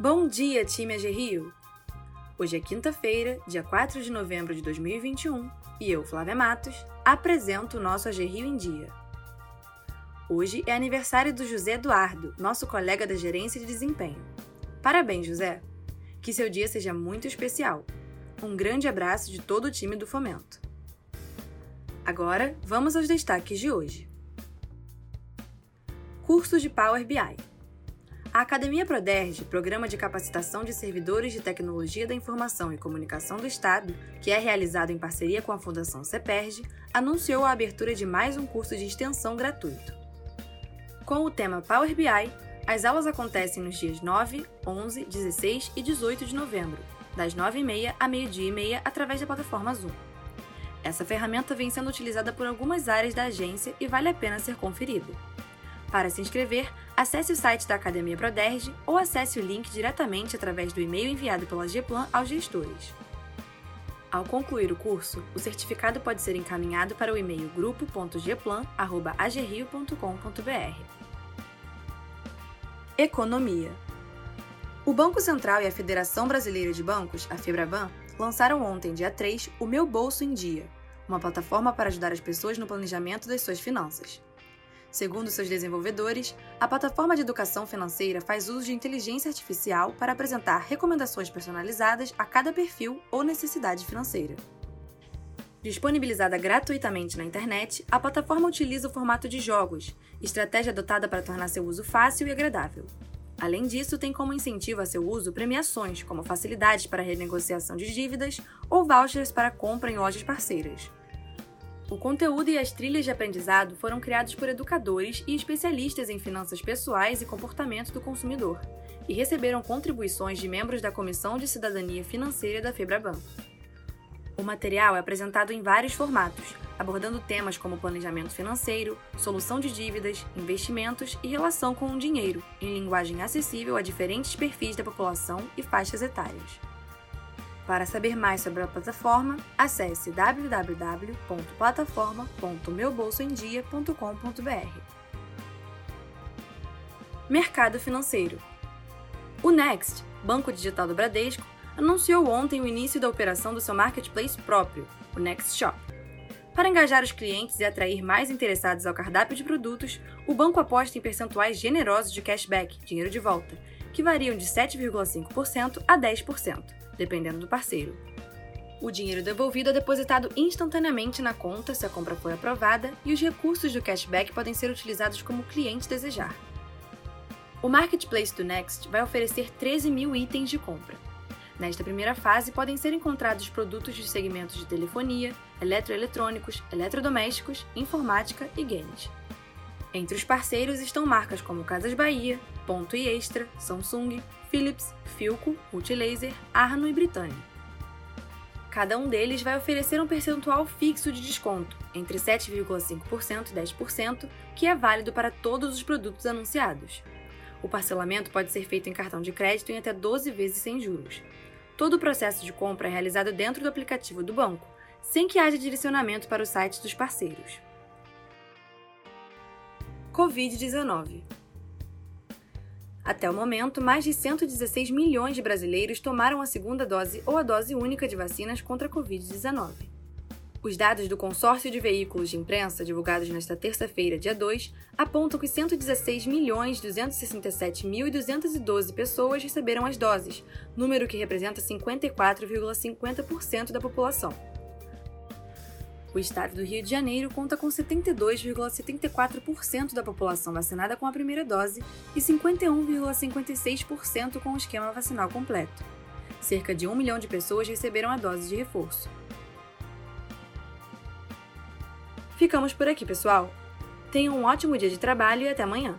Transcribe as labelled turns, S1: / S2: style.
S1: Bom dia, time AG Rio! Hoje é quinta-feira, dia 4 de novembro de 2021, e eu, Flávia Matos, apresento o nosso AG Rio em Dia. Hoje é aniversário do José Eduardo, nosso colega da gerência de desempenho. Parabéns, José! Que seu dia seja muito especial. Um grande abraço de todo o time do Fomento. Agora, vamos aos destaques de hoje. Curso de Power BI. A Academia Proderj, programa de capacitação de servidores de tecnologia da informação e comunicação do Estado, que é realizado em parceria com a Fundação CEPERJ, anunciou a abertura de mais um curso de extensão gratuito. Com o tema Power BI, as aulas acontecem nos dias 9, 11, 16 e 18 de novembro, das 9h30 a meio-dia e meia através da plataforma Zoom. Essa ferramenta vem sendo utilizada por algumas áreas da agência e vale a pena ser conferida. Para se inscrever, acesse o site da Academia Proderj ou acesse o link diretamente através do e-mail enviado pela Gplan aos gestores. Ao concluir o curso, o certificado pode ser encaminhado para o e-mail grupo.gplan.agrio.com.br. Economia O Banco Central e a Federação Brasileira de Bancos, a FEBRABAN, lançaram ontem, dia 3, o Meu Bolso em Dia, uma plataforma para ajudar as pessoas no planejamento das suas finanças. Segundo seus desenvolvedores, a plataforma de educação financeira faz uso de inteligência artificial para apresentar recomendações personalizadas a cada perfil ou necessidade financeira. Disponibilizada gratuitamente na internet, a plataforma utiliza o formato de jogos, estratégia adotada para tornar seu uso fácil e agradável. Além disso, tem como incentivo a seu uso premiações, como facilidades para renegociação de dívidas ou vouchers para compra em lojas parceiras. O conteúdo e as trilhas de aprendizado foram criados por educadores e especialistas em finanças pessoais e comportamento do consumidor, e receberam contribuições de membros da Comissão de Cidadania Financeira da Febraban. O material é apresentado em vários formatos, abordando temas como planejamento financeiro, solução de dívidas, investimentos e relação com o dinheiro, em linguagem acessível a diferentes perfis da população e faixas etárias. Para saber mais sobre a plataforma, acesse www.plataforma.meubolsoemdia.com.br. Mercado financeiro. O Next, banco digital do Bradesco, anunciou ontem o início da operação do seu marketplace próprio, o Next Shop. Para engajar os clientes e atrair mais interessados ao cardápio de produtos, o banco aposta em percentuais generosos de cashback, dinheiro de volta, que variam de 7,5% a 10% dependendo do parceiro. O dinheiro devolvido é depositado instantaneamente na conta se a compra for aprovada e os recursos do cashback podem ser utilizados como o cliente desejar. O marketplace do Next vai oferecer 13 mil itens de compra. Nesta primeira fase, podem ser encontrados produtos dos segmentos de telefonia, eletroeletrônicos, eletrodomésticos, informática e games. Entre os parceiros estão marcas como Casas Bahia, Ponto e Extra, Samsung, Philips, Philco, Multilaser, Arno e Britânia. Cada um deles vai oferecer um percentual fixo de desconto, entre 7,5% e 10%, que é válido para todos os produtos anunciados. O parcelamento pode ser feito em cartão de crédito em até 12 vezes sem juros. Todo o processo de compra é realizado dentro do aplicativo do banco, sem que haja direcionamento para os sites dos parceiros. Covid-19 Até o momento, mais de 116 milhões de brasileiros tomaram a segunda dose ou a dose única de vacinas contra a Covid-19. Os dados do consórcio de veículos de imprensa divulgados nesta terça-feira, dia 2, apontam que 116.267.212 pessoas receberam as doses, número que representa 54,50% da população. O estado do Rio de Janeiro conta com 72,74% da população vacinada com a primeira dose e 51,56% com o esquema vacinal completo. Cerca de 1 milhão de pessoas receberam a dose de reforço. Ficamos por aqui, pessoal. Tenham um ótimo dia de trabalho e até amanhã!